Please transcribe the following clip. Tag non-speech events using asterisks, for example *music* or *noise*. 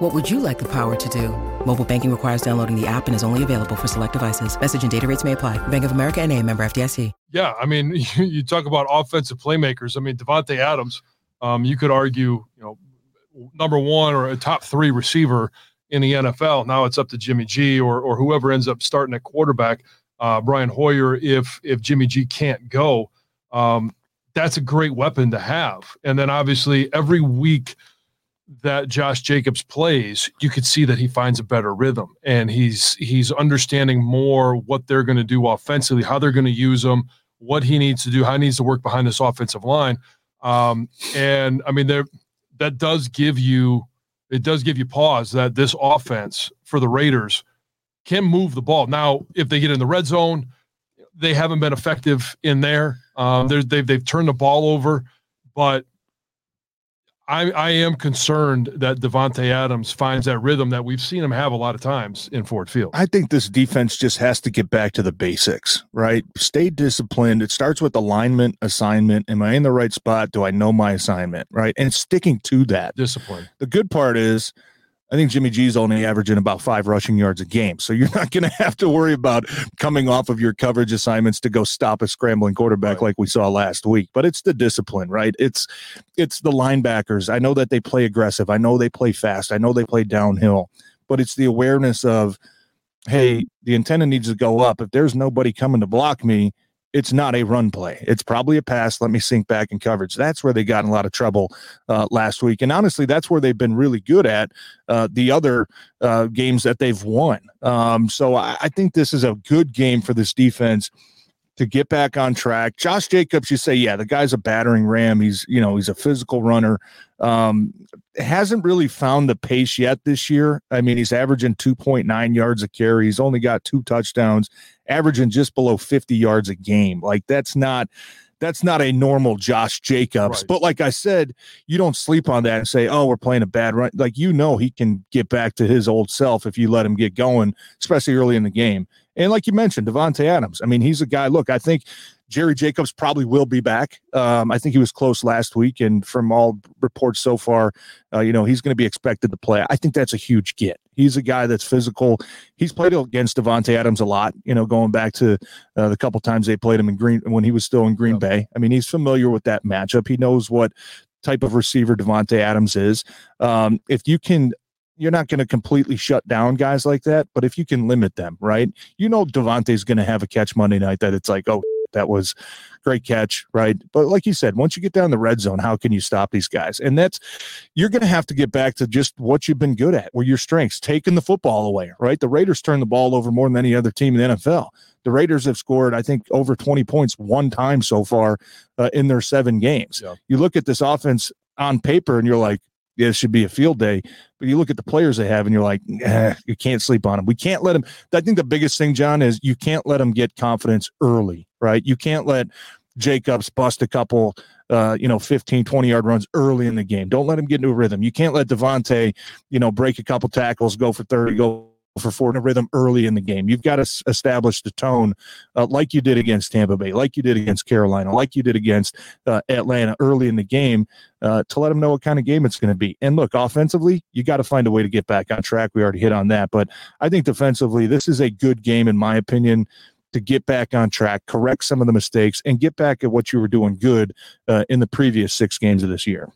What would you like the power to do? Mobile banking requires downloading the app and is only available for select devices. Message and data rates may apply. Bank of America and a member FDIC. Yeah, I mean, *laughs* you talk about offensive playmakers. I mean, Davante Adams, um, you could argue, you know, number one or a top three receiver in the NFL. Now it's up to Jimmy G or or whoever ends up starting at quarterback, uh, Brian Hoyer. If if Jimmy G can't go, um, that's a great weapon to have. And then obviously every week that Josh Jacobs plays, you could see that he finds a better rhythm and he's he's understanding more what they're going to do offensively, how they're going to use him, what he needs to do, how he needs to work behind this offensive line. Um, and I mean, there that does give you it does give you pause that this offense for the Raiders can move the ball. Now, if they get in the red zone, they haven't been effective in there. Um, they've they've turned the ball over, but I, I am concerned that Davante Adams finds that rhythm that we've seen him have a lot of times in Ford Field. I think this defense just has to get back to the basics, right? Stay disciplined. It starts with alignment, assignment. Am I in the right spot? Do I know my assignment, right? And sticking to that. Discipline. The good part is I think Jimmy G's only averaging about five rushing yards a game. So you're not going to have to worry about coming off of your coverage assignments to go stop a scrambling quarterback right. like we saw last week. But it's the discipline, right? It's it's the linebackers. I know that they play aggressive. I know they play fast. I know they play downhill. But it's the awareness of, hey, the antenna needs to go up. If there's nobody coming to block me, it's not a run play. It's probably a pass. Let me sink back in coverage. That's where they got in a lot of trouble uh, last week. And honestly, that's where they've been really good at uh, the other uh, games that they've won. Um, so I, I, think this is a good game for this defense to get back on track. Josh Jacobs, you say, yeah, the guy's a battering ram. He's, you know, he's a physical runner. Um, hasn't really found the pace yet this year. I mean, he's averaging 2.9 yards a carry. He's only got two touchdowns, averaging just below 50 yards a game. Like that's not that's not a normal Josh Jacobs. Right. But like I said, you don't sleep on that and say, "Oh, we're playing a bad run." Like you know, he can get back to his old self if you let him get going, especially early in the game. And like you mentioned, Davante Adams. I mean, he's a guy. Look, I think Jerry Jacobs probably will be back. Um, I think he was close last week, and from all reports so far, uh, you know he's going to be expected to play. I think that's a huge get. He's a guy that's physical. He's played against Davante Adams a lot. You know, going back to uh, the couple times they played him in Green when he was still in Green Bay. I mean, he's familiar with that matchup. He knows what type of receiver Davante Adams is. Um, if you can you're not going to completely shut down guys like that, but if you can limit them, right? You know Davante's going to have a catch Monday night that it's like, oh, *laughs* that was great catch, right? But like you said, once you get down the red zone, how can you stop these guys? And that's you're going to have to get back to just what you've been good at, where your strengths, taking the football away, right? The Raiders turn the ball over more than any other team in the NFL. The Raiders have scored, I think, over 20 points one time so far uh, in their seven games. Yeah. You look at this offense on paper, and you're like, yeah, it should be a field day. But you look at the players they have, and you're like, eh, you can't sleep on them. We can't let them. I think the biggest thing, John, is you can't let them get confidence early, right? You can't let Jacobs bust a couple, uh, you know, 15, 20 yard runs early in the game. Don't let him get into a rhythm. You can't let Davante, you know, break a couple tackles, go for 30, go for four in a rhythm early in the game. You've got to establish the tone uh, like you did against Tampa Bay, like you did against Carolina, like you did against uh, Atlanta early in the game uh, to let them know what kind of game it's going to be. And look, offensively, you got to find a way to get back on track. We already hit on that. But I think defensively, this is a good game, in my opinion to get back on track, correct some of the mistakes, and get back at what you were doing good uh, in the previous six games of this year.